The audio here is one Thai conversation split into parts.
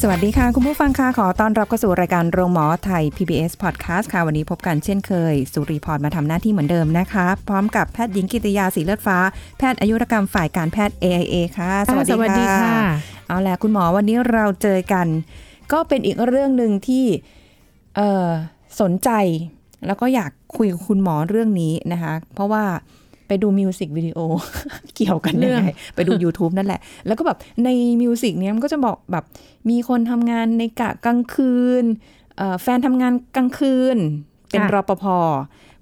สวัสดีค่ะ คุณผู้ฟังค่ะ ขอต้อนรับเข้าสู่รายการโรงหมอไทย PBS Podcast ค่ะ วันนี้พบกันเช่นเคย สุริพรมาทำหน้าที่เหมือนเดิมนะคะ พร้อมกับแพทย์หญิงกิติยาสีเลือดฟ้า แพทย์อายุรกรรมฝ่ายการแพทย์ AIA ค่ะ สวัสดีค่ะ เอาละคุณหมอวันนี้เราเจอกัน ก็เป็นอีกเรื่องหนึ่งที่เอ่อสนใจ แล้วก็อยากคุยกับคุณหมอเรื่องนี้นะคะ เพราะว่า ไปดูมิวสิกวิดีโอเกี่ยวกันเรื่ยัองงไงไปดู YouTube นั่นแหละ แล้วก็แบบในมิวสิกเนี้ยมันก็จะบอกแบบมีคนทำงานในกะกลางคืนเอ่อแฟนทำงานกลางคืน เป็นค่ะรปภ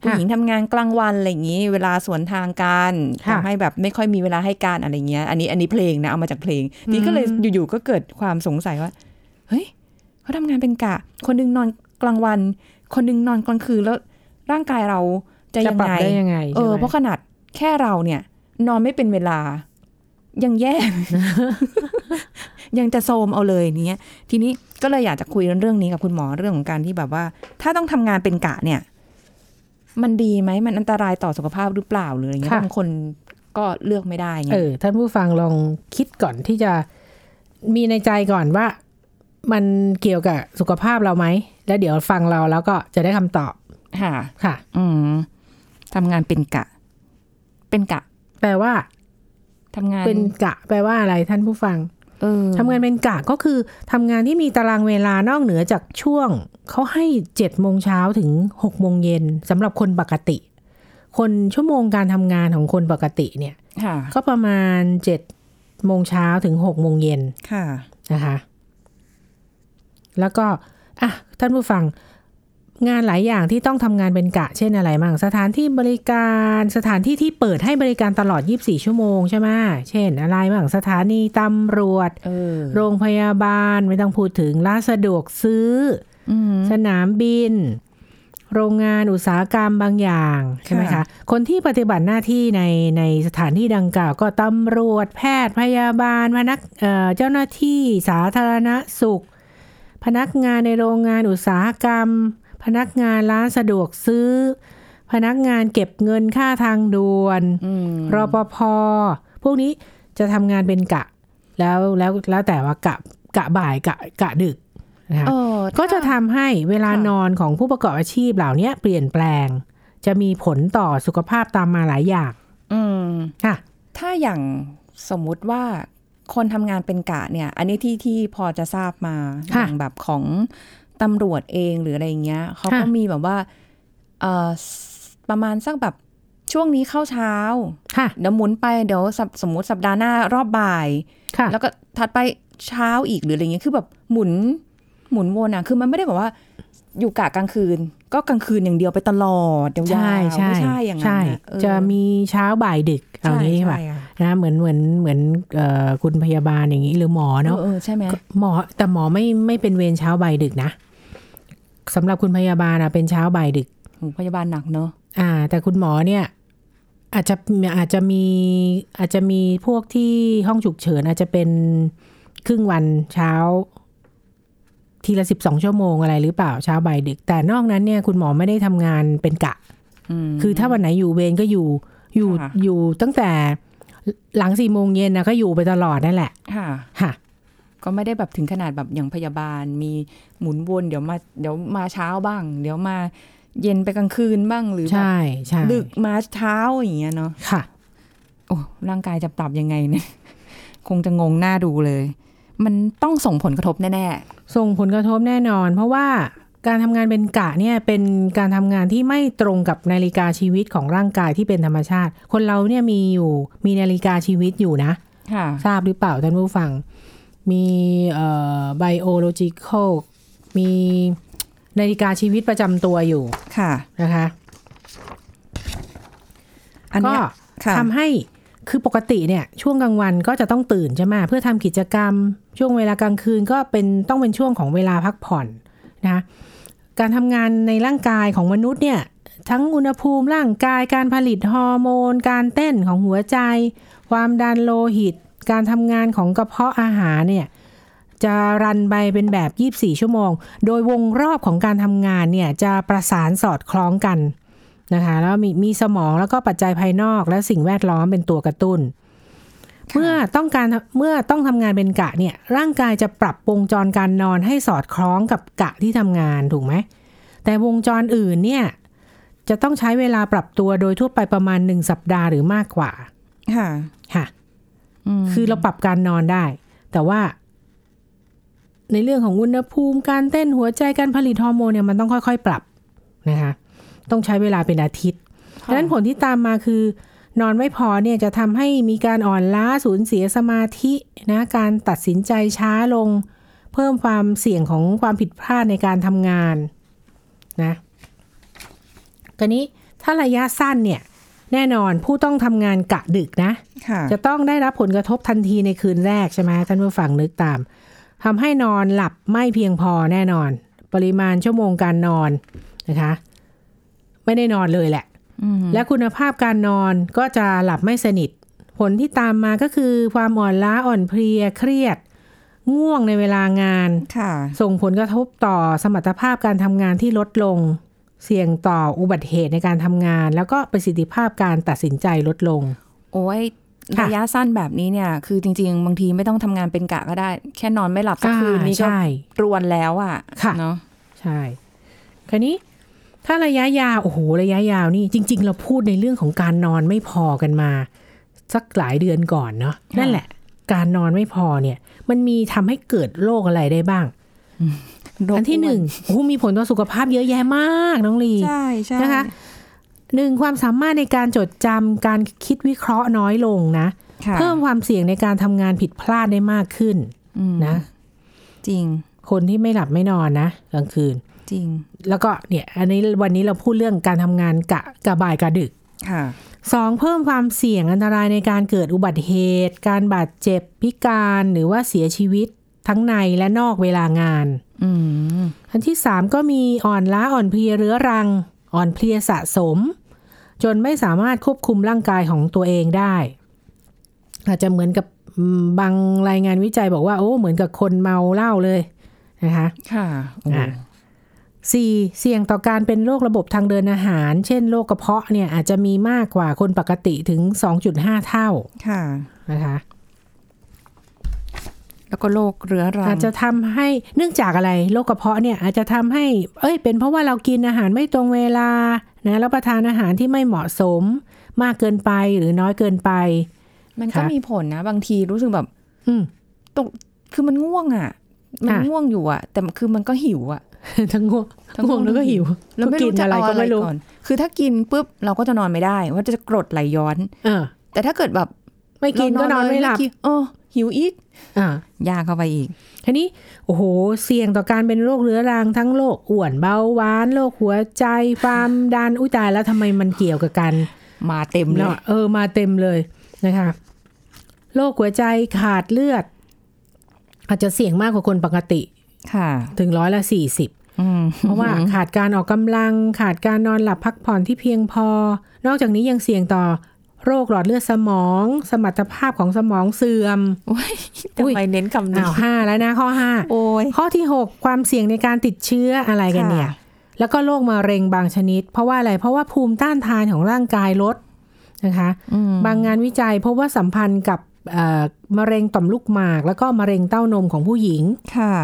ผู้หญิงทำงานกลางวันอะไรอย่างนี้ เวลาสวนทางกันค่ะทำให้แบบไม่ค่อยมีเวลาให้การอะไรเงี้ย อันนี้อันนี้เพลงนะเอามาจากเพลงนี่ก็เลยอยู่ๆก็เกิดความสงสัยว่า เฮ้ยเขาทำงานเป็นกะ คนหนึงนอนกลางวัน คนหนึงนอนกลางคืนแล้วร่างกายเราจะจะยังปรับไงได้ยังไง เออใช่ไหมเพราะขนาด แค่เราเนี่ย นอนไม่เป็นเวลา ยังแย่ ยังจะโซมเอาเลยเนี้ย ทีนี้ก็เลยอยากจะคุยเรื่องนี้กับคุณหมอเรื่องของการที่แบบว่า ถ้าต้องทำงานเป็นกะเนี่ย มันดีไหมมันอันตรายต่อสุขภาพหรือเปล่าหรืออะไรเงี้ยค่ะบางคนก็เลือกไม่ได้ไงเออท่านผู้ฟังลองคิดก่อนที่จะมีในใจก่อนว่า มันเกี่ยวกับสุขภาพเราไหม แล้วเดี๋ยวฟังเราแล้วก็จะได้คำตอบ ค่ะ ค่ะ อืมทำงานเป็นกะ เป็นกะ แปลว่าทำงานเป็นกะ แปลว่าอะไรท่านผู้ฟังเออทำงานเป็นกะก็คือทำงานที่มีตารางเวลานอกเหนือจากช่วงเขาให้เจ็ดโมงเช้าถึงหกโมงเย็นสำหรับคนปกติ คนชั่วโมงการทำงานของคนปกติเนี่ยค่ะก็ประมาณเจ็ดโมงเช้าถึงหกโมงเย็นค่ะนะคะ แล้วก็อะท่านผู้ฟัง งานหลายอย่างที่ต้องทำงานเป็นกะ เช่นอะไรบ้างสถานที่บริการสถานที่ที่เปิดให้บริการตลอด 24 ชั่วโมงใช่ไหมเช่น อะไรบ้างสถานีตำรวจเออโรงพยาบาลไม่ต้องพูดถึงร้านสะดวกซื้ออืมสนามบิน โรงงานอุตสาหกรรมบางอย่างใช่ไหมค่ะคะคนที่ปฏิบัติหน้าที่ในในสถานที่ดังกล่าว ก็ตำรวจแพทย์พยาบาลพนักเอ่อเจ้าหน้าที่สาธารณสุข พนักงานในโรงงานอุตสาหกรรม พนักงานร้านสะดวกซื้อ พนักงานเก็บเงินค่าทางด่วนอืมรปภพวกนี้จะทำงานเป็นกะ แล้วแล้วแล้วแต่ว่ากะกะบ่ายกะกะดึกนะคะเออก็จะถ้าทำให้เวลาค่ะนอนของผู้ประกอบอาชีพเหล่านี้เปลี่ยนแปลง จะมีผลต่อสุขภาพตามมาหลายอย่างอืมค่ะถ้าอย่างสมมุติว่าคนทำงานเป็นกะเนี่ย อันนี้ที่ที่พอจะทราบมาอค่ะย่างแบบของ ตำรวจเองหรืออะไรอย่างเงี้ยเขาก็ค่ะมีแบบว่าเอ่อสประมาณสักแบบช่วงนี้เข้าเช้าค่ะเดี๋ยวหมุนไปเดี๋ยวสัปสมมติสัปดาห์หน้ารอบบ่ายค่ะแล้วก็ถัดไปเช้าอีกหรืออะไรเงี้ยคือแบบหมุนหมุนวนอะคือมันไม่ได้แบบว่า อยู่กะกลางคืน ก็กลางคืนอย่างเดียวไปตลอดยาวๆใช่ใช่ไม่ใช่อย่างนั้นใช่น่เออจะมีเช้าบ่ายดึกเอางี้ใช่ป่ะใช่อะนะเหมือนเหมือนเหมือนเอ่อคุณพยาบาลอย่างนี้หรือหมอเนาะเออเออใช่ไหมหมอแต่หมอไม่ไม่เป็นเวรเช้าบ่ายดึกนะ สำหรับคุณพยาบาลอะเป็นเช้าบ่ายดึกโหพยาบาลหนักเนอะอ่า แต่คุณหมอเนี่ยอาจจะอาจจะมีอาจจะมีพวกที่ห้องฉุกเฉินอาจจะเป็นครึ่งวันเช้า ทีละสิบสองชั่วโมงอะไรหรือเปล่าเช้าบ่ายดึก แต่นอกนั้นเนี่ยคุณหมอไม่ได้ทำงานเป็นกะมคือถ้าวันไหนอยู่เวรก็อยู่อยู่ค่ะอยู่ตั้งแต่หลังสี่โมงเย็นนะก็อยู่ไปตลอดนั่นแหละ ค่ะค่ะ ก็ไม่ได้แบบถึงขนาดแบบอย่างพยาบาล มีหมุนวนเดี๋ยวมาเดี๋ยวมาเช้าบ้าง เดี๋ยวมาเย็นไปกลางคืนบ้างหรือแบบใช่ใช่ดึกมาเช้าอย่างเงี้ยเนาะค่ะ โอ้ร่างกายจะปรับยังไงเนี่ยคงจะงงหน้าดูเลย มันต้องส่งผลกระทบแน่ส่งผลกระทบแน่นอน เพราะว่าการทำงานเป็นกะเนี่ยเป็นการทำงานที่ไม่ตรงกับนาฬิกาชีวิตของร่างกายที่เป็นธรรมชาติ คนเราเนี่ยมีอยู่มีนาฬิกาชีวิตอยู่นะๆค่ะทราบหรือเปล่าท่านผู้ฟัง มีเอ่อ biological มีนาฬิกาชีวิตประจำตัวอยู่ ค่ะ นะคะ อันก็เนี้ยค่ะทำให้คือปกติเนี่ย ช่วงกลางวันก็จะต้องตื่นใช่ไหมเพื่อทำกิจกรรม ช่วงเวลากลางคืนก็เป็นต้องเป็นช่วงของเวลาพักผ่อนนะการทำงานในร่างกายของมนุษย์เนี่ย ทั้งอุณหภูมิร่างกายการผลิตฮอร์โมน การเต้นของหัวใจ ความดันโลหิต การทำงานของกระเพาะอาหารเนี่ยจะรันไปเป็นแบบ 24 ชั่วโมง โดยวงรอบของการทำงานเนี่ยจะประสานสอดคล้องกันนะคะแล้วมีมีสมองแล้วก็ปัจจัยภายนอกและสิ่งแวดล้อมเป็นตัวกระตุ้น เมื่อต้องการเมื่อต้องทำงานเป็นกะเนี่ยร่างกายจะปรับวงจรการนอนให้สอดคล้องกับกะที่ทำงานถูกไหม แต่วงจรอื่นเนี่ยจะต้องใช้เวลาปรับตัวโดยทั่วไปประมาณหนึ่งสัปดาห์หรือมากกว่า ค่ะ ค่ะม คือเราปรับการนอนได้ แต่ว่า ในเรื่องของอุณหภูมิการเต้นหัวใจการผลิตฮอร์โมนเนี่ยมันต้องค่อยๆ ปรับนะคะ ต้องใช้เวลาเป็นอาทิตย์ดังนั้นผลที่ตามมาคือนอนไม่พอเนี่ยจะทำให้มีการอ่อนล้าสูญเสียสมาธินะการตัดสินใจช้าลง เพิ่มความเสี่ยงของความผิดพลาดในการทำงานนะกรนี้ถ้าระยะสั้นเนี่ย แน่นอนผู้ต้องทำงานกะดึกนะค่ะจะต้องได้รับผลกระทบทันทีในคืนแรกใช่ไหมท่านผู้ฟังนึกตามทำให้นอนหลับไม่เพียงพอแน่นอน ปริมาณชั่วโมงการนอนนะคะ ไม่ได้นอนเลยแหละอืมและคุณภาพการนอนก็จะหลับไม่สนิท ผลที่ตามมาก็คือความอ่อนล้าอ่อนเพลียเครียด ง่วงในเวลางานค่ะส่งผลกระทบต่อสมรรถภาพการทำงานที่ลดลง เสี่ยงต่ออุบัติเหตุในการทำงาน แล้วก็ประสิทธิภาพการตัดสินใจลดลง โอ้ยค่ะระยะสั้นแบบนี้เนี่ย คือจริง ๆ บางทีไม่ต้องทำงานเป็นกะก็ได้ แค่นอนไม่หลับสักคืนนี้ก็ใช่รวนแล้วอะค่ะเนาะใช่ คราวนี้ถ้าระยะยาวโอ้โหระยะยาวนี่จริง ๆ เราพูดในเรื่องของการนอนไม่พอกันมา สักหลายเดือนก่อนเนาะนั่นแหละ การนอนไม่พอเนี่ย มันมีทำให้เกิดโรคอะไรได้บ้างโรค อันที่หนึ่งโอ้โหมีผลต่อสุขภาพเยอะแยะมากน้องลีใช่ใช่นะคะหนึ่งความสามารถในการจดจำการคิดวิเคราะห์น้อยลงนะค่ะเพิ่มความเสี่ยงในการทำงานผิดพลาดได้มากขึ้นอืมนะ จริง คนที่ไม่หลับไม่นอนนะกลางคืน จริง แล้วก็เนี่ย อันนี้วันนี้เราพูดเรื่องการทำงานกะกะบ่ายกะดึกค่ะสองเพิ่มความเสี่ยงอันตรายในการเกิดอุบัติเหตุ การบาดเจ็บพิการหรือว่าเสียชีวิตทั้งในและนอกเวลางาน อืมอันที่สามก็มีอ่อนล้าอ่อนเพลียเรื้อรัง อ่อนเพลียสะสม จนไม่สามารถควบคุมร่างกายของตัวเองได้ อาจจะเหมือนกับอืมบางรายงานวิจัยบอกว่า โอ้เหมือนกับคนเมาเหล้าเลยนะคะค่ะโอ้อะสี่เสี่ยงต่อการเป็นโรคระบบทางเดินอาหาร เช่นโรคกระเพาะเนี่ยอาจจะมีมากกว่าคนปกติถึง 2.5 เท่า ค่ะ นะคะ แล้วก็โรคเรื้อรังอาจจะทำให้เนื่องจากอะไรโรคกระเพาะเนี่ยอาจจะทำให้ เอ้ย เป็นเพราะว่าเรากินอาหารไม่ตรงเวลานะรับประทานอาหารที่ไม่เหมาะสม มากเกินไปหรือน้อยเกินไป มันก็ค่ะมีผลนะ บางทีรู้สึกแบบ อืมตกคือมันง่วงอะ มันค่ะง่วงอยู่อะ แต่คือมันก็หิวอะทั้งง่วงทั้งง่วงแล้วก็หิว แล้วไม่กิรู้นจะอะไรเอาก็อะไรไม่รู้ก่อนคือถ้ากินปุ๊บเราก็จะนอนไม่ได้ว่าจะกรดไหลย้อน เออ แต่ถ้าเกิดแบบ ไม่กินก็นอนไม่หลับเเออ หิวอีกอ่ายากเข้าไปอีกทีนี้โอ้โห เสี่ยงต่อการเป็นโรคเรื้อรังทั้งโรคอ้วนเบาหวานโรคหัวใจความดันอุ้ยตายแล้วทำไมมันเกี่ยวกับกันมาเต็มเลยเนาะเออมาเต็มเลยนะคะโรคหัวใจขาดเลือด อาจจะเสี่ยงมากกว่าคนปกติ ค่ะ ถึงร้อยละสี่สิบอืมเพราะว่าขาดการออกกำลัง ขาดการนอนหลับพักผ่อนที่เพียงพอ นอกจากนี้ยังเสี่ยงต่อ โรคหลอดเลือดสมอง สมรรถภาพของสมองเสื่อมโอ้ยอุ๊ยทำไมเน้นคำนี้อ้าวห้าแล้วนะข้อห้าโอ้ยข้อที่6ความเสี่ยงในการติดเชื้ออะไรกันเนี่ยค่ะแล้วก็โรคมะเร็งบางชนิด เพราะว่าอะไร เพราะว่าภูมิต้านทานของร่างกายลดนะคะอืมบางงานวิจัยพบว่าสัมพันธ์กับเอ่อมะเร็งต่อมลูกหมาก แล้วก็มะเร็งเต้านมของผู้หญิง ค่ะ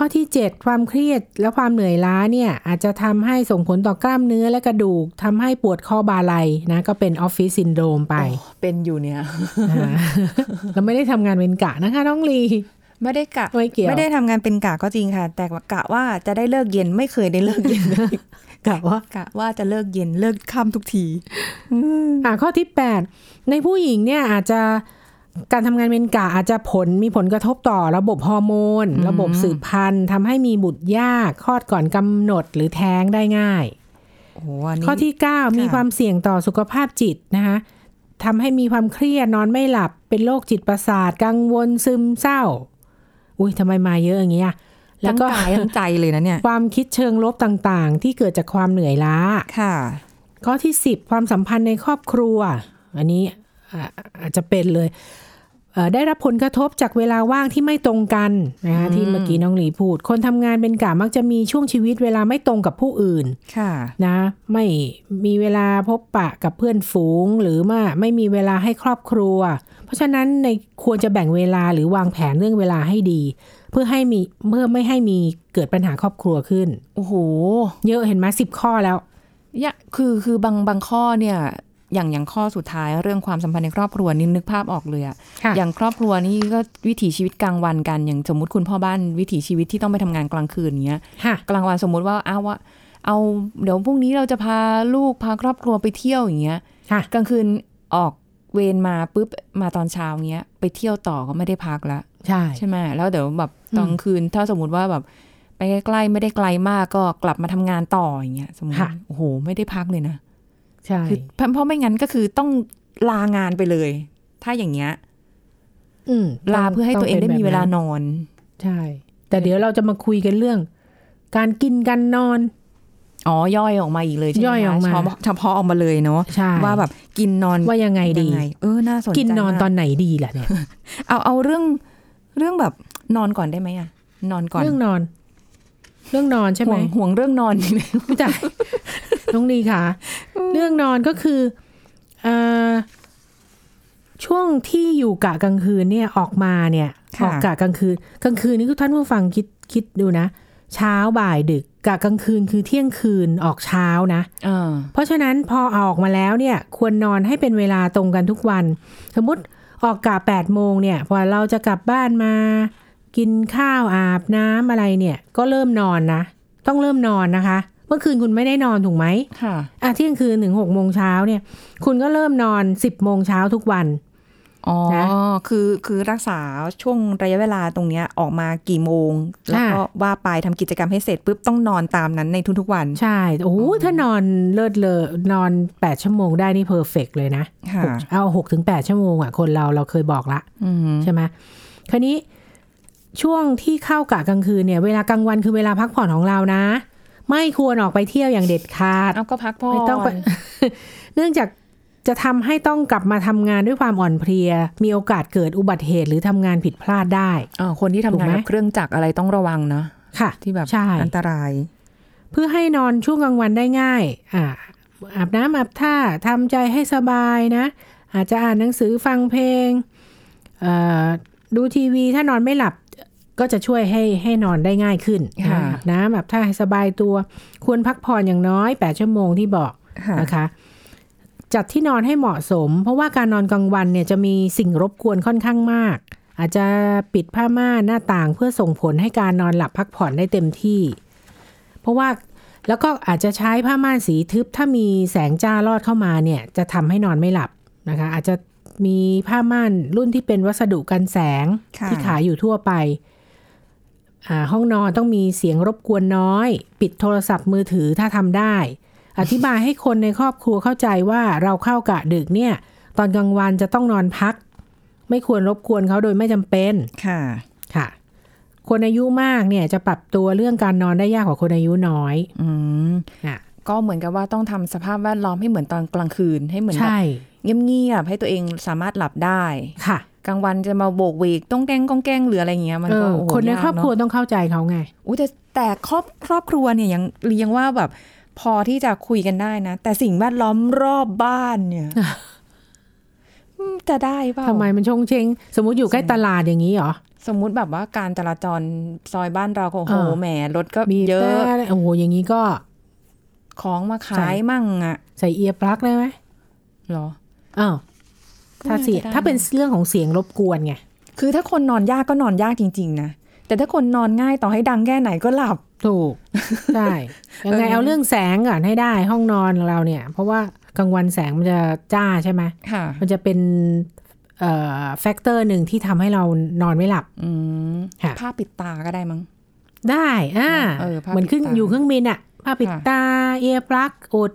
ข้อที่ 7 ความเครียดและความเหนื่อยล้าเนี่ยอาจจะทำให้ส่งผลต่อกล้ามเนื้อและกระดูกทำให้ปวดข้อบาไหลนะก็เป็นออฟฟิศซินโดรมไป เป็นอยู่เนี่ยอ่าเราไม่ได้ทำงานเป็นกะนะคะน้องลีไม่ได้กะไม่เกี่ยวไม่ได้ทำงานเป็นกะก็จริงค่ะ แต่กะว่าจะได้เลิกเย็นไม่เคยได้เลิกเย็นเลยกะว่ากะว่าจะเลิกเย็นเลิกค่ำทุกทีอ่าข้อที่ 8 ในผู้หญิงเนี่ยอาจจะ การทำงานเป็นกะอาจจะผลมีผลกระทบต่อระบบฮอร์โมนอืมระบบสืบพันธุ์ทำให้มีบุตรยากคลอดก่อนกำหนดหรือแท้งได้ง่ายโอ้โหอันนี้ข้อที่ 9 มีความเสี่ยงต่อสุขภาพจิตนะคะทำให้มีความเครียดนอนไม่หลับ เป็นโรคจิตประสาทกังวลซึมเศร้า อุ้ยทำไมมาเยอะอย่างเงี้ยแล้วทั้งก็กายทั้งใจเลยนะเนี่ย ความคิดเชิงลบต่างๆ ที่เกิดจากความเหนื่อยล้าค่ะ ข้อที่ 10 ความสัมพันธ์ในครอบครัว อันนี้อ่าอาจจะเป็นเลยเอ่อ ได้รับผลกระทบจากเวลาว่างที่ไม่ตรงกันนะคะที่เมื่อกี้น้องหลีพูด คนทำงานเป็นกะมักจะมีช่วงชีวิตเวลาไม่ตรงกับผู้อื่นค่ะนะไม่มีเวลาพบปะกับเพื่อนฝูง หรือว่าไม่มีเวลาให้ครอบครัว เพราะฉะนั้นในควรจะแบ่งเวลาหรือวางแผนเรื่องเวลาให้ดี เพื่อให้มีเพื่อไม่ให้มีเกิดปัญหาครอบครัวขึ้น โอ้โห เยอะเห็นไหมสิบข้อแล้วยะคือคือบางบางข้อเนี่ย อย่างอย่างข้อสุดท้ายเรื่องความสัมพันธ์ในครอบครัวนี่นึกภาพออกเลยอะค่ะอย่างครอบครัวนี่ก็วิถีชีวิตกลางวันกัน อย่างสมมติคุณพ่อบ้านวิถีชีวิตที่ต้องไปทำงานกลางคืนเงี้ยค่ะกลางวันสมมุติว่าอ้าวว่าเอาเดี๋ยวพรุ่งนี้เราจะพาลูกพาครอบครัวไปเที่ยวอย่างเงี้ยค่ะกลางคืนออกเวรมาปุ๊บมาตอนเช้าเงี้ย ไปเที่ยวต่อก็ไม่ได้พักละใช่ใช่ไหมแล้วเดี๋ยวแบบตอนกลางคืน ถ้าสมมติว่าแบบไปใกล้ๆไม่ได้ไกลมากก็กลับมาทำงานต่ออย่างเงี้ยสมมติโอ้โหไม่ได้พักเลยนะ ใช่คือเพราะเพราะไม่งั้นก็คือต้องลางานไปเลย ถ้าอย่างเงี้ยอืมลาเพื่อให้ตัวเองได้มีเวลานอน ใช่ แต่เดี๋ยวเราจะมาคุยกันเรื่อง การกินการนอน อ๋อย่อยออกมาอีกเลยใช่ไหมย่อยออกมาเฉพาะเฉพาะออกมาเลยเนาะใช่ว่าแบบกินนอนว่ายังไงดียังไงเออน่าสนใจกินนอนมากตอนไหนดีล่ะเนี่ยเอาเอาเรื่องเรื่องแบบนอนก่อนได้ไหมอะนอนก่อนเรื่องนอน เรื่องนอนใช่ไหห่มวงห่วงเรื่องนอนจริงไหมไม่ใช่น้องดีค่ะ เรื่องนอนก็คือเอ่อช่วงที่อยู่กะกลางคืนเนี่ยออกมาเนี่ยออกกะกลางคืน กลางคืนนี่คือท่านผู้ฟังคิดคิดดูนะ เช้าบ่ายดึกกะกลางคืนคือเที่ยงคืนออกเช้านะอ่าเพราะฉะนั้นพอเอาออกมาแล้วเนี่ย ควรนอนให้เป็นเวลาตรงกันทุกวัน สมมติออกกะแปดโมงเนี่ย พอเราจะกลับบ้านมา กินข้าวอาบน้ำอะไรเนี่ย ก็เริ่มนอนนะต้องเริ่มนอนนะคะ เมื่อคืนคุณไม่ได้นอนถูกไหมค่ะอะเที่ยงคืนถึงหกโมงเช้าเนี่ย คุณก็เริ่มนอนสิบโมงเช้าทุกวันอ๋อนะคือคือรักษาช่วงระยะเวลาตรงเนี้ยออกมากี่โมง แล้วก็ว่าไปทำกิจกรรมให้เสร็จปุ๊บต้องนอนตามนั้นในทุกๆวัน ใช่โอ้โหถ้านอนเลิศเลอนอนแปดชั่วโมงได้นี่เพอร์เฟกเลยนะค่ะหกเอาหกถึงแปดชั่วโมงอะคนเราเราเคยบอกละอืมใช่ไหมคราวนี้ ช่วงที่เข้ากะกลางคืนเนี่ยเวลากลางวันคือเวลาพักผ่อนของเรานะ ไม่ควรออกไปเที่ยวอย่างเด็ดขาดเอาก็พักผ่อนไม่ต้องไปเนื่องจากจะทำให้ต้องกลับมาทำงานด้วยความอ่อนเพลีย มีโอกาสเกิดอุบัติเหตุหรือทำงานผิดพลาดได้อ่าคนที่ทำถูกงานไหมกับเครื่องจักรอะไรต้องระวังนะค่ะ ที่แบบใช่อันตราย เพื่อให้นอนช่วงกลางวันได้ง่าย อ่าอาบน้ำอาบท่าทำใจให้สบายนะ อาจจะอ่านหนังสือฟังเพลงเอ่อดูทีวีถ้านอนไม่หลับ ก็จะช่วยให้ให้นอนได้ง่ายขึ้นค่ะอาบน้ำอาบท่าให้สบายตัวควรพักผ่อนอย่างน้อย 8 ชั่วโมงที่บอกค่ะนะคะจัดที่นอนให้เหมาะสม เพราะว่าการนอนกลางวันเนี่ยจะมีสิ่งรบกวนค่อนข้างมาก อาจจะปิดผ้าม่านหน้าต่างเพื่อส่งผลให้การนอนหลับพักผ่อนได้เต็มที่ เพราะว่าแล้วก็อาจจะใช้ผ้าม่านสีทึบ ถ้ามีแสงจ้าลอดเข้ามาเนี่ยจะทำให้นอนไม่หลับนะคะ อาจจะมีผ้าม่านรุ่นที่เป็นวัสดุกันแสงค่ะที่ขายอยู่ทั่วไปอ่า ห้องนอนต้องมีเสียงรบกวนน้อย ปิดโทรศัพท์มือถือถ้าทำได้ อธิบายให้คนในครอบครัวเข้าใจว่าเราเข้ากะดึกเนี่ย ตอนกลางวันจะต้องนอนพัก ไม่ควรรบกวนเขาโดยไม่จำเป็นค่ะค่ะ คนอายุมากเนี่ยจะปรับตัวเรื่องการนอนได้ยากกว่าคนอายุน้อย อืมอะก็เหมือนกับว่าต้องทำสภาพแวดล้อมให้เหมือนตอนกลางคืนให้เหมือนแบบใช่เงียบๆให้ตัวเองสามารถหลับได้ค่ะ กลางวันจะมาโบกเวกต้องแกล้งก้องแกล้งหรืออะไรเงี้ยมันเอก็อโอ้โหคนในยากครอบครัวเนต้องเข้าใจเขาไงอะอุ้ยแต่แต่ครอบครอบครัวเนี่ยยังเรียงว่าแบบ พอที่จะคุยกันได้นะ แต่สิ่งแวดล้อมรอบบ้านเนี่ยอืมจะได้เปล่าทำไมมันชงเชงสมมุติอยู่ใกล้ตลาดอย่างนี้เหรอสมมุติแบบว่าการจราจรซอยบ้านเราก็โอ้โหเออแหมรถก็มีเยอะแต่โอ้โหอย่างนี้ก็ ของมาใช่ขายมั่งอะ ใส่ earplug ได้ไหมเหรออ้าวก็ ถ้าน่าเสียจะได้ถ้าเป็นเรื่องของเสียงรบกวนไงคือถ้าคนนอนยากก็นอนยากจริง ๆ นะ แต่ถ้าคนนอนง่ายต่อให้ดังแค่ไหนก็หลับ ถูก ใช่ ยังไงเออเอาเรื่องแสงก่อนให้ได้ห้องนอนของเราเนี่ย เพราะว่ากลางวันแสงมันจะจ้าใช่ไหมค่ะมันจะเป็นเอ่อ factor หนึ่งที่ทำให้เรานอนไม่หลับอืมค่ะผ้าปิดตาก็ได้มั้ง ได้อ่าเออผ้าเหมือนขึ้นปิดตาอยู่เครื่องบินอะผ้าปิดค่ะตา เอียร์ปลั๊กอุด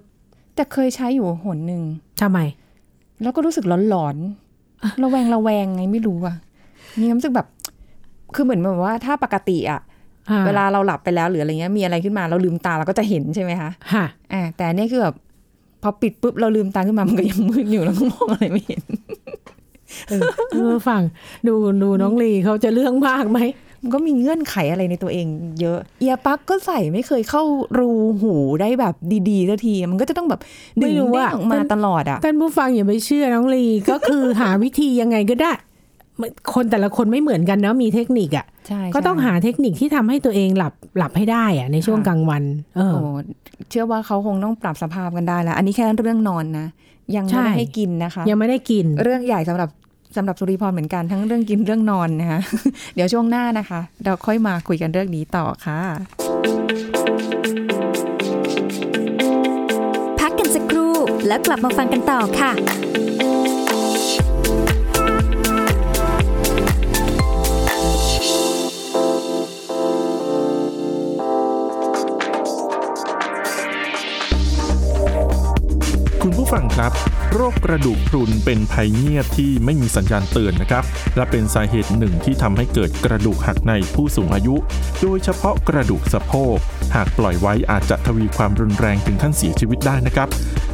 แต่เคยใช้อยู่หนหนึ่งทำไม แล้วก็รู้สึกหลอนๆระแวงระแวงไงไม่รู้อะมีความรู้สึกแบบ คือเหมือนแบบว่าถ้าปกติอะอ่เวลาเราหลับไปแล้วหรืออะไรเงี้ยมีอะไรขึ้นมาเราลืมตาเราก็จะเห็นใช่ไหมคะค่ะอ่าแต่อันนี่คือแบบพอปิดปุ๊บเราลืมตาขึ้นมามันก็ยังมืดอยู่แล้วก็มองอะไรไม่เห็นเออเออฟัง ดูดูน้องลีเขาจะเรื่องมากไหม มันก็มีเงื่อนไขอะไรในตัวเองเยอะ เอียปลั๊กก็ใส่ไม่เคยเข้ารูหูได้แบบดีๆสักที มันก็จะต้องแบบดึไม่งรู้เด้งอะออกมามันตลอดอะท่านผู้ฟังอย่าไปเชื่อน้องลีก็คือหาวิธียังไงก็ได้คนแต่ละคนไม่เหมือนกันเนาะมีเทคนิคอะ่ะใช่ก็ต้องหาเทคนิคที่ทำให้ตัวเองหลับหลับให้ได้อะในช่วงกลางวันเออโอ้เชื่อว่าเขาคงต้องปรับสภาพกันได้แล้ว อันนี้แค่เรื่องนอนนะยังไม่ได้ใช่ให้กินนะคะ ยังไม่ได้กิน เรื่องใหญ่สำหรับ สำหรับสุริพรเหมือนกันทั้งเรื่องกินเรื่องนอนนะคะเดี๋ยวช่วงหน้านะคะ เราค่อยมาคุยกันเรื่องนี้ต่อค่ะ พักกันสักครู่แล้วกลับมาฟังกันต่อค่ะคุณผู้ฟังครับ โรคกระดูกพรุนเป็นภัยเงียบที่ไม่มีสัญญาณเตือนนะครับ และเป็นสาเหตุหนึ่งที่ทำให้เกิดกระดูกหักในผู้สูงอายุ โดยเฉพาะกระดูกสะโพก หากปล่อยไว้อาจจะทวีความรุนแรงถึงขั้นเสียชีวิตได้นะครับ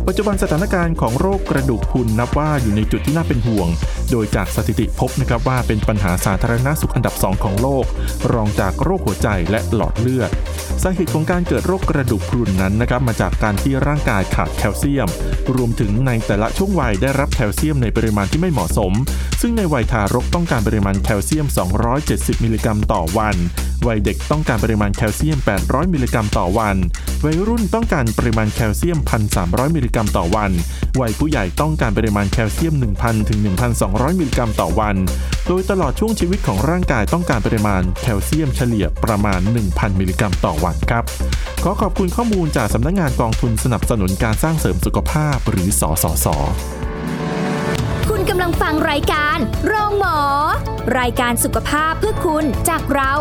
ปัจจุบันสถานการณ์ของโรคกระดูกพรุนนับว่าอยู่ในจุดที่น่าเป็นห่วง โดยจากสถิติพบนะครับว่าเป็นปัญหาสาธารณสุขอันดับ 2 ของโลก รองจากโรคหัวใจและหลอดเลือด สาเหตุของการเกิดโรคกระดูกพรุนนั้นนะครับมาจากการที่ร่างกายขาดแคลเซียม รวมถึงในแต่ละช่วงวัยได้รับแคลเซียมในปริมาณที่ไม่เหมาะสม ซึ่งในวัยทารกต้องการปริมาณแคลเซียม 270 มิลลิกรัมต่อวันวัยเด็กต้องการปริมาณแคลเซียม 800 มิลลิกรัมต่อวัน วัยรุ่นต้องการปริมาณแคลเซียม 1,300 มิลลิกรัมต่อวัน วัยผู้ใหญ่ต้องการปริมาณแคลเซียม 1,000 ถึง 1,200 มิลลิกรัมต่อวัน โดยตลอดช่วงชีวิตของร่างกายต้องการปริมาณแคลเซียมเฉลี่ยประมาณ 1,000 มิลลิกรัมต่อวันครับ ขอขอบคุณข้อมูลจากสำนักงานกองทุนสนับสนุนการสร้างเสริมสุขภาพหรือสสสคุณกำลังฟังรายการโรงหมอ รายการสุขภาพเพื่อคุณจากเรา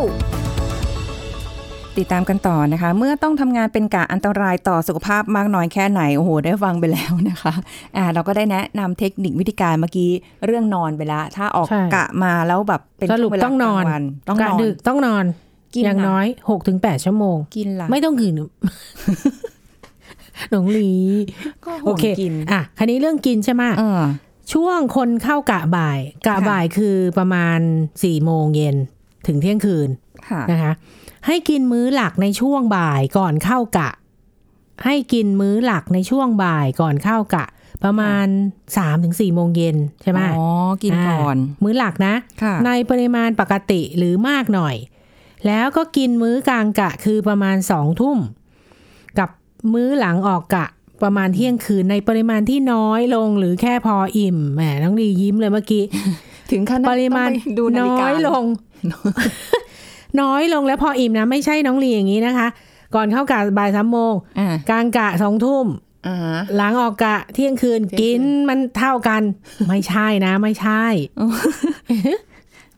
ติดตามกันต่อนะคะ เมื่อต้องทำงานเป็นกะอันตรายต่อสุขภาพมากน้อยแค่ไหน โอ้โห ได้ฟังไปแล้วนะคะอ่าเราก็ได้แนะนำเทคนิควิธีการเมื่อกี้เรื่องนอนไปแล้วถ้าออกใช่กะมาแล้วแบบเป็นสรุปช่วเวลาต้องนอนกลาวัต้องนกะอนดึกต้องนอนกินอย่างล่ะน้อยหกถึงแปดชั่วโมง กินละไม่ต้องกินหนองลีก็ห่โอวงเคกินอะคันนี้เรื่องกินใช่ไหมเออช่วงคนเข้ากะบ่ายกะค่ะบ่ายคือประมาณสี่โมงเย็นถึงเที่ยงคืนค่ะนะคะ ให้กินมื้อหลักในช่วงบ่ายก่อนเข้ากะ ให้กินมื้อหลักในช่วงบ่ายก่อนเข้ากะ ประมาณสามถึงสี่โมงเย็นใช่ไหมอ๋อ กินก่อนามื้อหลักนะค่ะในปริมาณปกติหรือมากหน่อย แล้วก็กินมื้อกลางกะคือประมาณสองทุ่ม กับมื้อหลังออกกะประมาณเที่ยงคืนในปริมาณที่น้อยลงหรือแค่พออิ่มแหมน้องดียิ้มเลยเมื่อกี้ ถึงขนาดปริมาณต้องไปดูนาฬิน้กาอยลง น้อยลงแล้วพออิ่มนะ ไม่ใช่น้องลีอย่างนี้นะคะ ก่อนเข้ากะบ่ายสามโมงอ่ากลางกะสองทุ่มอ่าหลังออกกะเที่ยงคืนเที่ยงคืนกินมันเท่ากัน ไม่ใช่นะ ไม่ใช่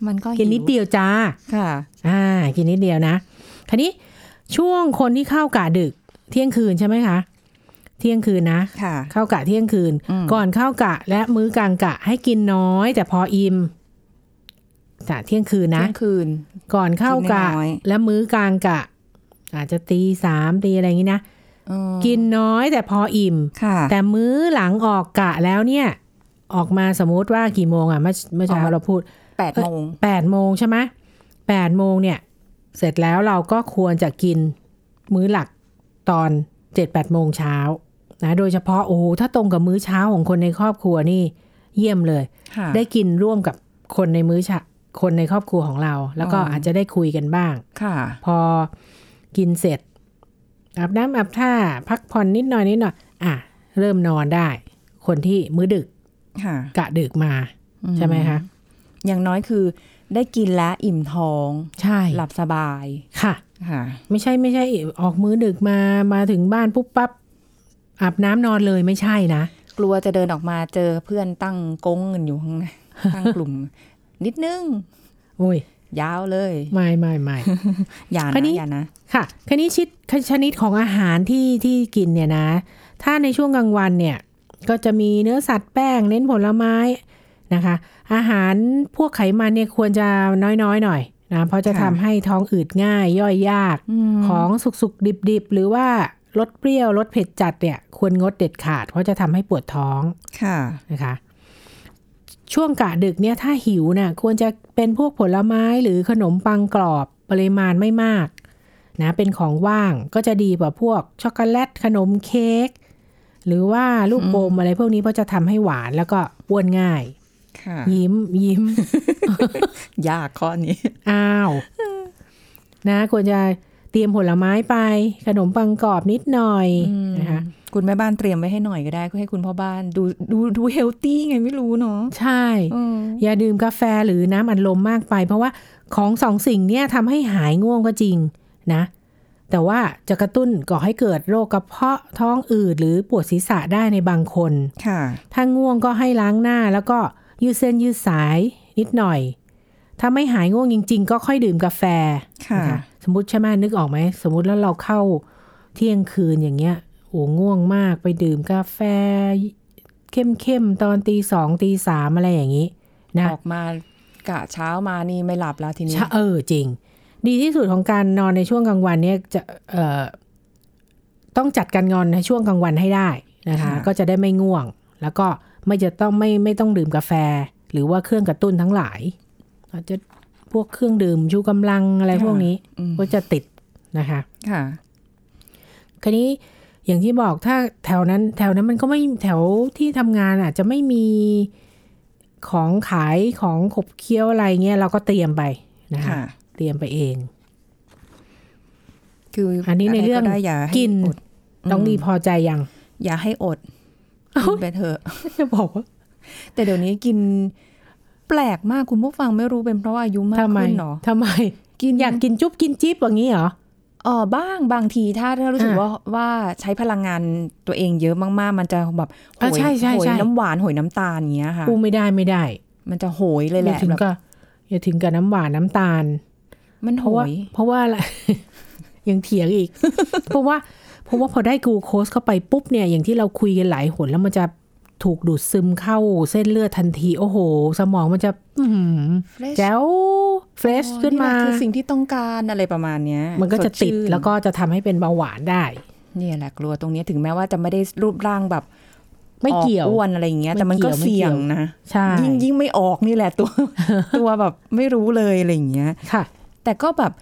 มันก็กินนิดเดียวจ้าค่ะ อ่า กินนิดเดียวนะคราวนี้ช่วงคนที่เข้ากะดึก เที่ยงคืนใช่ไหมคะเที่ยงคืนนะค่ะเข้ากะเที่ยงคืนอืมก่อนเข้ากะและมื้อกลางกะให้กินน้อย แต่พออิ่ม แต่เที่ยงคืนนะเที่ยงคืน ก่อนเข้ากะกินน้อยและมื้อกลางกะ อาจจะตีสามตีอะไรอย่างนี้นะเออกินน้อยแต่พออิ่มค่ะแต่มื้อหลังออกกะแล้วเนี่ย ออกมาสมมุติว่ากี่โมงอะเมื่อเมื่อเช้าออกมาเราพูดแปดโมงแปดโมงใช่ไหมแปดโมงเนี่ย เสร็จแล้วเราก็ควรจะกินมื้อหลักตอนเจ็ดแปดโมงเช้านะโดยเฉพาะโอ้โหถ้าตรงกับมื้อเช้าของคนในครอบครัวนี่ เยี่ยมเลยค่ะได้กินร่วมกับคนในมื้อเช้า คนในครอบครัวของเรา แล้วก็อ๋อออาจจะได้คุยกันบ้าง ค่ะ พอกินเสร็จอาบน้ำอาบท่า พักผ่อนนิดหน่อยนิดหน่อยอะ เริ่มนอนได้ คนที่มื้อดึกค่ะกะดึกมาใช่ไหมคะ อย่างน้อยคือได้กินแล้วอิ่มท้อง ใช่ หลับสบาย ค่ะ ค่ะ ไม่ใช่ไม่ใช่ออกมื้อดึกมา มาถึงบ้านปุ๊บปั๊บอาบน้ำนอนเลยไม่ใช่นะ กลัวจะเดินออกมาเจอเพื่อนตั้งกงเงินอยู่ข้างในตั้งกลุ่ม นิดนึงโอ้ยยาวเลย ไม่ไม่ไม่อย่าคราวนี้นะอย่านะค่ะคันนี้ชิดชนิดของอาหารที่ที่กินเนี่ยนะ ถ้าในช่วงกลางวันเนี่ย ก็จะมีเนื้อสัตว์แป้งเน้นผลไม้นะคะ อาหารพวกไขมันเนี่ยควรจะน้อยๆหน่อยนะเพราะจะทำให้ท้องอืดง่ายย่อยยากของสุกๆ ดิบๆ หรือว่าลดเปรี้ยวลดเผ็ดจัดเนี่ย ควรงดเด็ดขาด เพราะจะทำให้ปวดท้องค่ะนะคะ ช่วงกะดึกเนี่ยถ้าหิวน่ะควรจะเป็นพวกผลไม้หรือขนมปังกรอบปริมาณไม่มากนะเป็นของว่างก็จะดีกว่าพวกช็อกโกแลตขนมเค้กหรือว่าลูกอมอะไรพวกนี้เพราะจะทำให้หวานแล้วก็อ้วนง่ายค่ะยิ้มยิ้ม ยากข้อนี้ อ้าว นะ ควรจะเตรียมผลไม้ไป ขนมปังกรอบนิดหน่อยนะคะ คุณแม่บ้านเตรียมไว้ให้หน่อยก็ได้ก็ให้คุณพ่อบ้านดูดูดูเฮลตี้ไงไม่รู้เนาะใช่เอออย่าดื่มกาแฟหรือน้ำอัดลมมากไป เพราะว่าของสองสิ่งเนี้ยทำให้หายง่วงก็จริงนะ แต่ว่าจะกระตุ้นก่อให้เกิดโรคกระเพาะท้องอืดหรือปวดศีรษะได้ในบางคนค่ะ ถ้าง่วงก็ให้ล้างหน้าแล้วก็ยืดเส้นยืดสายนิดหน่อย ถ้าไม่หายง่วงจริง ๆ ก็ค่อยดื่มกาแฟค่ะนสมมติใช่ไหมนึกออกไหมสมมติแล้วเราเข้าเที่ยงคืนอย่างเงี้ย โอ้ง่วงมากไปดื่มกาแฟ เข้มๆ ตอนตีสองตีสามอะไรอย่างนี้นะออกมากะเช้ามานี่ไม่หลับแล้วทีนี้ใช่เออจริง ดีที่สุดของการนอนในช่วงกลางวันเนี่ยจะเอ่อต้องจัดการนอนในช่วงกลางวันให้ได้นะคะค่ะก็จะได้ไม่ง่วง แล้วก็ไม่จะต้องไม่ไม่ต้องดื่มกาแฟ หรือว่าเครื่องกระตุ้นทั้งหลายอาจจะพวกเครื่องดื่มชูกำลังอะไรพวกนี้อืมก็จะติดนะคะ ค่ะ คราวนี้ อย่างที่บอกถ้าแถวนั้นแถวนั้นมันก็ไม่แถวที่ทำงานอาจจะไม่มีของขายของขบเคี้ยวอะไรเงี้ยเราก็เตรียมไปนะคะค่ะเตรียมไปเอง คืออัอันนี้ในเรื่องได้อย่าให้กินอดต้องดีพอใจยัง อย่าให้อดกินไปเถอะจะบอกว่า แต่เดี๋ยวนี้กินแปลกมากคุณผู้ฟังไม่รู้เป็นเพราะว่าอายุมากทำไมขึ้นเนาะทำไม กินอยากกินจุ๊บกินจิ๊บอย่างนี้เหรอ เออบ้างบางทีถ้าถ้ารู้สึกอะว่าว่าใช้พลังงานตัวเองเยอะมากๆ มันจะแบบโหอะยใช่ใช่โหยใช่น้ำหวานโหยน้ำตาลอย่างเงี้ยค่ะกูไม่ได้ไม่ได้ มันจะโหยเลยแหอย่าละถึงแบบก็อย่าถึงกับน้ำหวานน้ำตาล มันเพโหราะว่ายเพราะว่าอะไรยังเถียงอีก เพราะว่าเพราะว่าพอได้กลูโคสเข้าไปปุ๊บเนี่ยอย่างที่เราคุยกันหลายหนแล้วมันจะ ถูกดูดซึมเข้าเส้นเลือดทันที โอ้โห สมองมันจะอือหือ Fresh แจ๋วเฟรชอ๋อขึ้นมาแหละคือสิ่งที่ต้องการอะไรประมาณเนี้ย มันก็จะสติดชื่นแล้วก็จะทำให้เป็นเบาหวานได้ เนี่ยแหละกลัวตรงเนี้ยถึงแม้ว่าจะไม่ได้รูปร่างแบบไม่เกี่ยวอออ้วนอะไรอย่างเงี้ยไม่แต่มันก็เกี่ยวไม่เสี่ยงเกี่ยวนะใช่ยิ่งยิ่งไม่ออกนี่แหละตัว ตัวแบบไม่รู้เลยอะไรอย่างเงี้ยค่ะ แต่ก็แบบ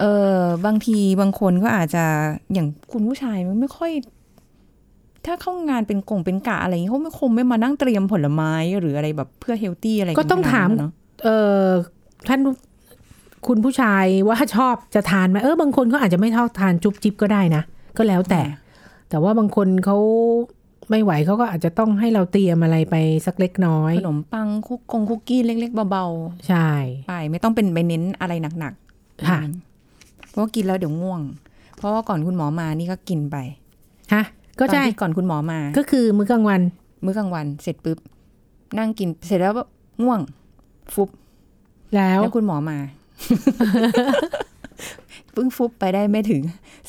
เออบางทีบางคนก็อาจจะอย่างคุณผู้ชายมันไม่ค่อย ถ้าเข้างานเป็นกงเป็นกะอะไรอย่างเงี้ยเขาไม่คงไม่มานั่งเตรียมผลไม้หรืออะไรแบบเพื่อเฮลตี้อะไรก็ต้องนนถามเนาะเออท่านคุณผู้ชายว่าชอบจะทานไหมเออบางคนเขาอาจจะไม่ชอบทานจุ๊บจิ๊บก็ได้นะ ก็แล้วแต่ แต่ว่าบางคนเขาไม่ไหวเขาก็อาจจะต้องให้เราเตรียมอะไรไปสักเล็กน้อย ขนมปังคุกกงคุกกี้เล็ก ๆ เบาใช่ๆไปไม่ต้องเป็นไปเน้นอะไรหนักๆค่ะอืมเพราะว่ากินแล้วเดี๋ยวง่วง เพราะว่าก่อนคุณหมอมานี่ก็กินไปฮะ ก็ตอนใช่ที่ก่อนคุณหมอมา ก็คือมื้อกลางวัน มื้อกลางวันเสร็จปุ๊บนั่งกินเสร็จแล้วแบบง่วง ฟุบ แล้วแล้วคุณหมอมาเพิ่งฟุบไปได้ไม่ถึง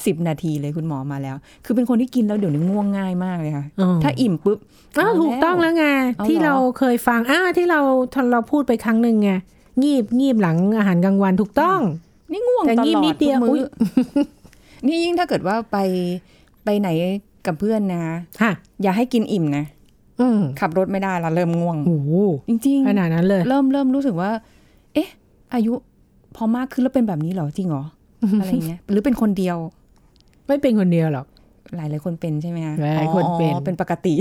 สิบนาทีเลยคุณหมอมาแล้ว คือเป็นคนที่กินแล้วเดี๋ยวนี้ง่วงง่ายมากเลยค่ะอ๋อถ้าอิ่มปุ๊บอ้าวเาถูกต้องแล้วไงเอาที่เหรอเราเคยฟังอ่าที่เราเราพูดไปครั้งหนึ่งไงงีบงีบหลังอาหารกลางวันถูกต้อง นี่ง่วงแต่ตงีบลอนิดดเดียวทุกอุ๊มื้ยอนี่ยิ่งถ้าเกิดว่าไปไปไหน กับเพื่อนนะค่ะอย่าให้กินอิ่มนะอืมขับรถไม่ได้ละเริ่มง่วงโอ้โหจริงขนาดนั้นเลยๆเริ่มเริ่มรู้สึกว่า เอ๊ะ อายุพอมากขึ้นแล้วเป็นแบบนี้เหรอจริงเหรออะไรเงี้ย หรือเป็นคนเดียว ไม่เป็นคนเดียวหรอกหลายหลายคนเป็นใช่ไหมคะหลายคนเป็นอ๋อเป็นปกติ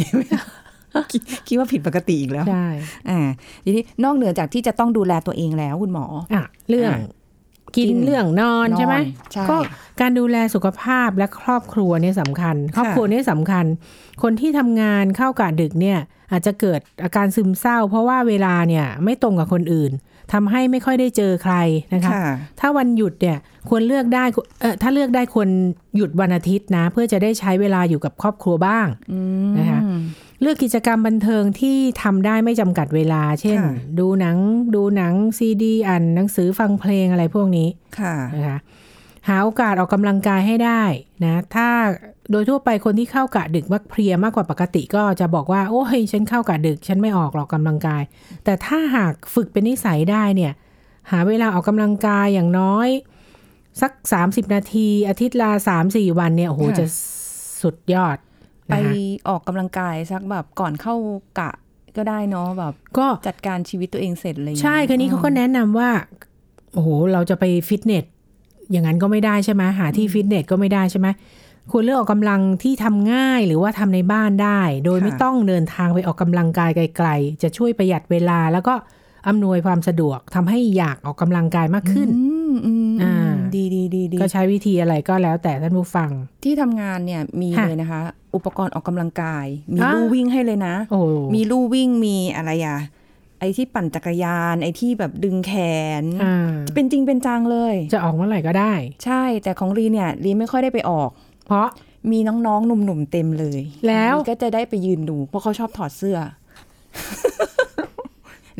คิดคิดว่าผิดปกติอีกแล้วใช่อ่าทีนี้นอกเหนือจากที่จะต้องดูแลตัวเองแล้วคุณหมออะเรื่องอะ กินกินเรื่องนอนใช่ไหมใช่ก็การดูแลสุขภาพและครอบครัวเนี่ยสำคัญ ครอบครัวเนี่ยสำคัญ คนที่ทำงานเข้ากะดึกเนี่ยอาจจะเกิดอาการซึมเศร้า เพราะว่าเวลาเนี่ยไม่ตรงกับคนอื่นทำให้ไม่ค่อยได้เจอใครนะคะค่ะถ้าวันหยุดเนี่ยควรเลือกได้เออถ้าเลือกได้ควรหยุดวันอาทิตย์นะ เพื่อจะได้ใช้เวลาอยู่กับครอบครัวบ้างอืมนะคะ เลือกกิจกรรมบันเทิงที่ทำได้ไม่จำกัดเวลา เช่นค่ะดูหนังดูหนังซีดีอ่านหนังสือฟังเพลงอะไรพวกนี้ค่ะนะคะหาโอกาสออกกำลังกายให้ได้นะถ้าโดยทั่วไปคนที่เข้ากะดึกมักเพลียมากกว่าปกติก็จะบอกว่า โอ้ยฉันเข้ากะดึก ฉันไม่ออกหรอกกำลังกาย แต่ถ้าหากฝึกเป็นนิสัยได้เนี่ย หาเวลาออกกำลังกายอย่างน้อย สัก 30 นาที อาทิตย์ละ3-4 วันเนี่ยโอ้โหค่ะจะสุดยอด ไปนะคะออกกำลังกายสักแบบก่อนเข้ากะก็ได้เนาะแบบ ก็จัดการชีวิตตัวเองเสร็จอะไรอย่างใช่เงี้ยคืนนี้เขาก็แนะนำว่าโอ้โหเราจะไปฟิตเนสอย่างนั้นก็ไม่ได้ใช่ไหมหาที่ฟิตเนสก็ไม่ได้ใช่ไหมควรเลือกออกกำลังที่ทำง่ายหรือว่าทำในบ้านได้ โดยไม่ต้องเดินทางไปออกกำลังกายไกล ๆ จะช่วยประหยัดเวลาแล้วก็อำนวยความสะดวกทำให้อยากออกกำลังกายมากขึ้น อืมอืมอ่าอืมดีดีดีดีก็ใช้วิธีอะไรก็แล้วแต่ท่านผู้ฟัง ที่ทำงานเนี่ยมีค่ะเลยนะคะ อุปกรณ์ออกกำลังกาย มีอ่า ลู่วิ่งให้เลยนะ โอ้มีลู่วิ่งมีอะไรอะไอที่ปั่นจักรยาน ไอที่แบบดึงแขน อ่าเป็นจริงเป็นจังเลย จะออกเมื่อไหร่ก็ได้ ใช่แต่ของรีเนี่ยรีไม่ค่อยได้ไปออก เพราะ มีน้องๆ หนุ่มๆ เต็มเลยแล้ว รีก็จะได้ไปยืนดู เพราะเขาชอบถอดเสื้อ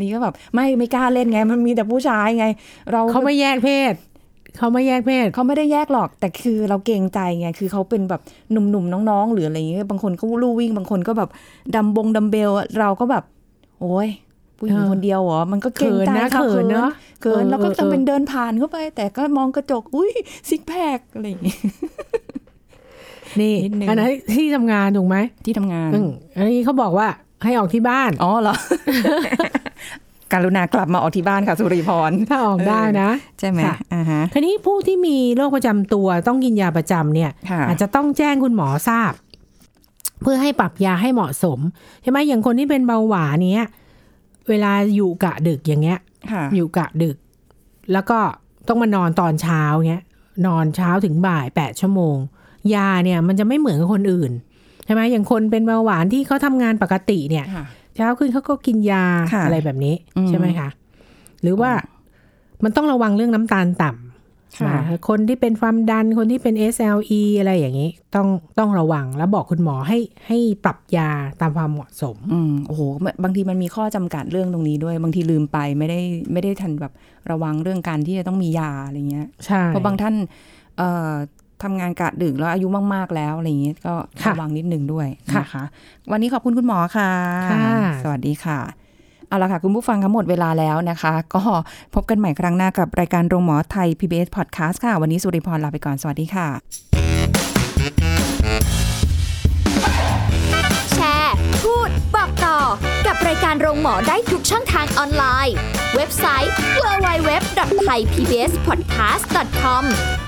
นี่ก็แบบไม่ไม่กล้าเล่นไง มันมีแต่ผู้ชายไง เราเขาไม่แยกเพศเขาไม่แยกเพศเขาไม่ได้แยกหรอก แต่คือเราเกรงใจไง คือเขาเป็นแบบหนุ่มๆน้องๆ หรืออะไรอย่างเงี้ย บางคนก็ลู่วิ่ง บางคนก็แบบดัมบงดัมเบล เราก็แบบ โอ้ยผู้หญิงเออคนเดียวเหรอ มันก็เกรงใจเขินนะค่เขินเนอะเขินเออแล้วก็เออทำเป็นเดินผ่านเข้าไป แต่ก็มองกระจก อุ้ยซิกแพคอะไรอย่างเงี้ยนี่นิดนึงอันนั้นที่ทำงานถูกไหมที่ทำงานอืมอันนี้เขาบอกว่า ให้ออกที่บ้าน อ๋อเหรอการุณากลับมาออกที่บ้านค่ะ สุริพร ถ้าออกได้นะ ใช่ไหมค่ะอ่าฮะทีนี้ผู้ที่มีโรคประจำตัวต้องกินยาประจำเนี่ยค่ะอาจจะต้องแจ้งคุณหมอทราบ เพื่อให้ปรับยาให้เหมาะสม ใช่ไหมอย่างคนที่เป็นเบาหวานเนี้ยเวลาอยู่กะดึกอย่างเงี้ยค่ะอยู่กะดึก แล้วก็ต้องมานอนตอนเช้าเงี้ยนอนเช้าถึงบ่ายแปดชั่วโมง ยาเนี่ยมันจะไม่เหมือนกับคนอื่นใช่ไหมอย่างคนเป็นเบาหวานที่เขาทำงานปกติเนี่ยค่ะเช้าขึ้นเขาก็กินยาค่ะอะไรแบบนี้อืมใช่ไหมคะหรือว่ามันต้องระวังเรื่องน้ำตาลต่ำค่ะนะคนที่เป็นความดันคนที่เป็น SLE อะไรอย่างนี้ ต้องต้องระวังแล้วบอกคุณหมอให้ให้ปรับยาตามความเหมาะสมอืมโอ้โหบางทีมันมีข้อจำกัดเรื่องตรงนี้ด้วย บางทีลืมไปไม่ได้ไม่ได้ทันแบบระวังเรื่องการที่จะต้องมียาอะไรเงี้ยใช่เพราะบางท่านเอ่อ ทำงานกะดึกแล้วอายุมาก ๆ แล้วอะไรเงี้ยก็ค่ะระวังนิดนึงด้วยค่ะนะคะวันนี้ขอบคุณคุณหมอค่ะค่ะ สวัสดีค่ะเอาละค่ะคุณผู้ฟังคะหมดเวลาแล้วนะคะ ก็พบกันใหม่ครั้งหน้ากับรายการโรงหมอไทย PBS Podcast ค่ะ วันนี้สุริพรลาไปก่อน สวัสดีค่ะ แชร์ พูด บอกต่อกับรายการโรงหมอได้ทุกช่องทางออนไลน์ เว็บไซต์ www.thaipbspodcast.com แอป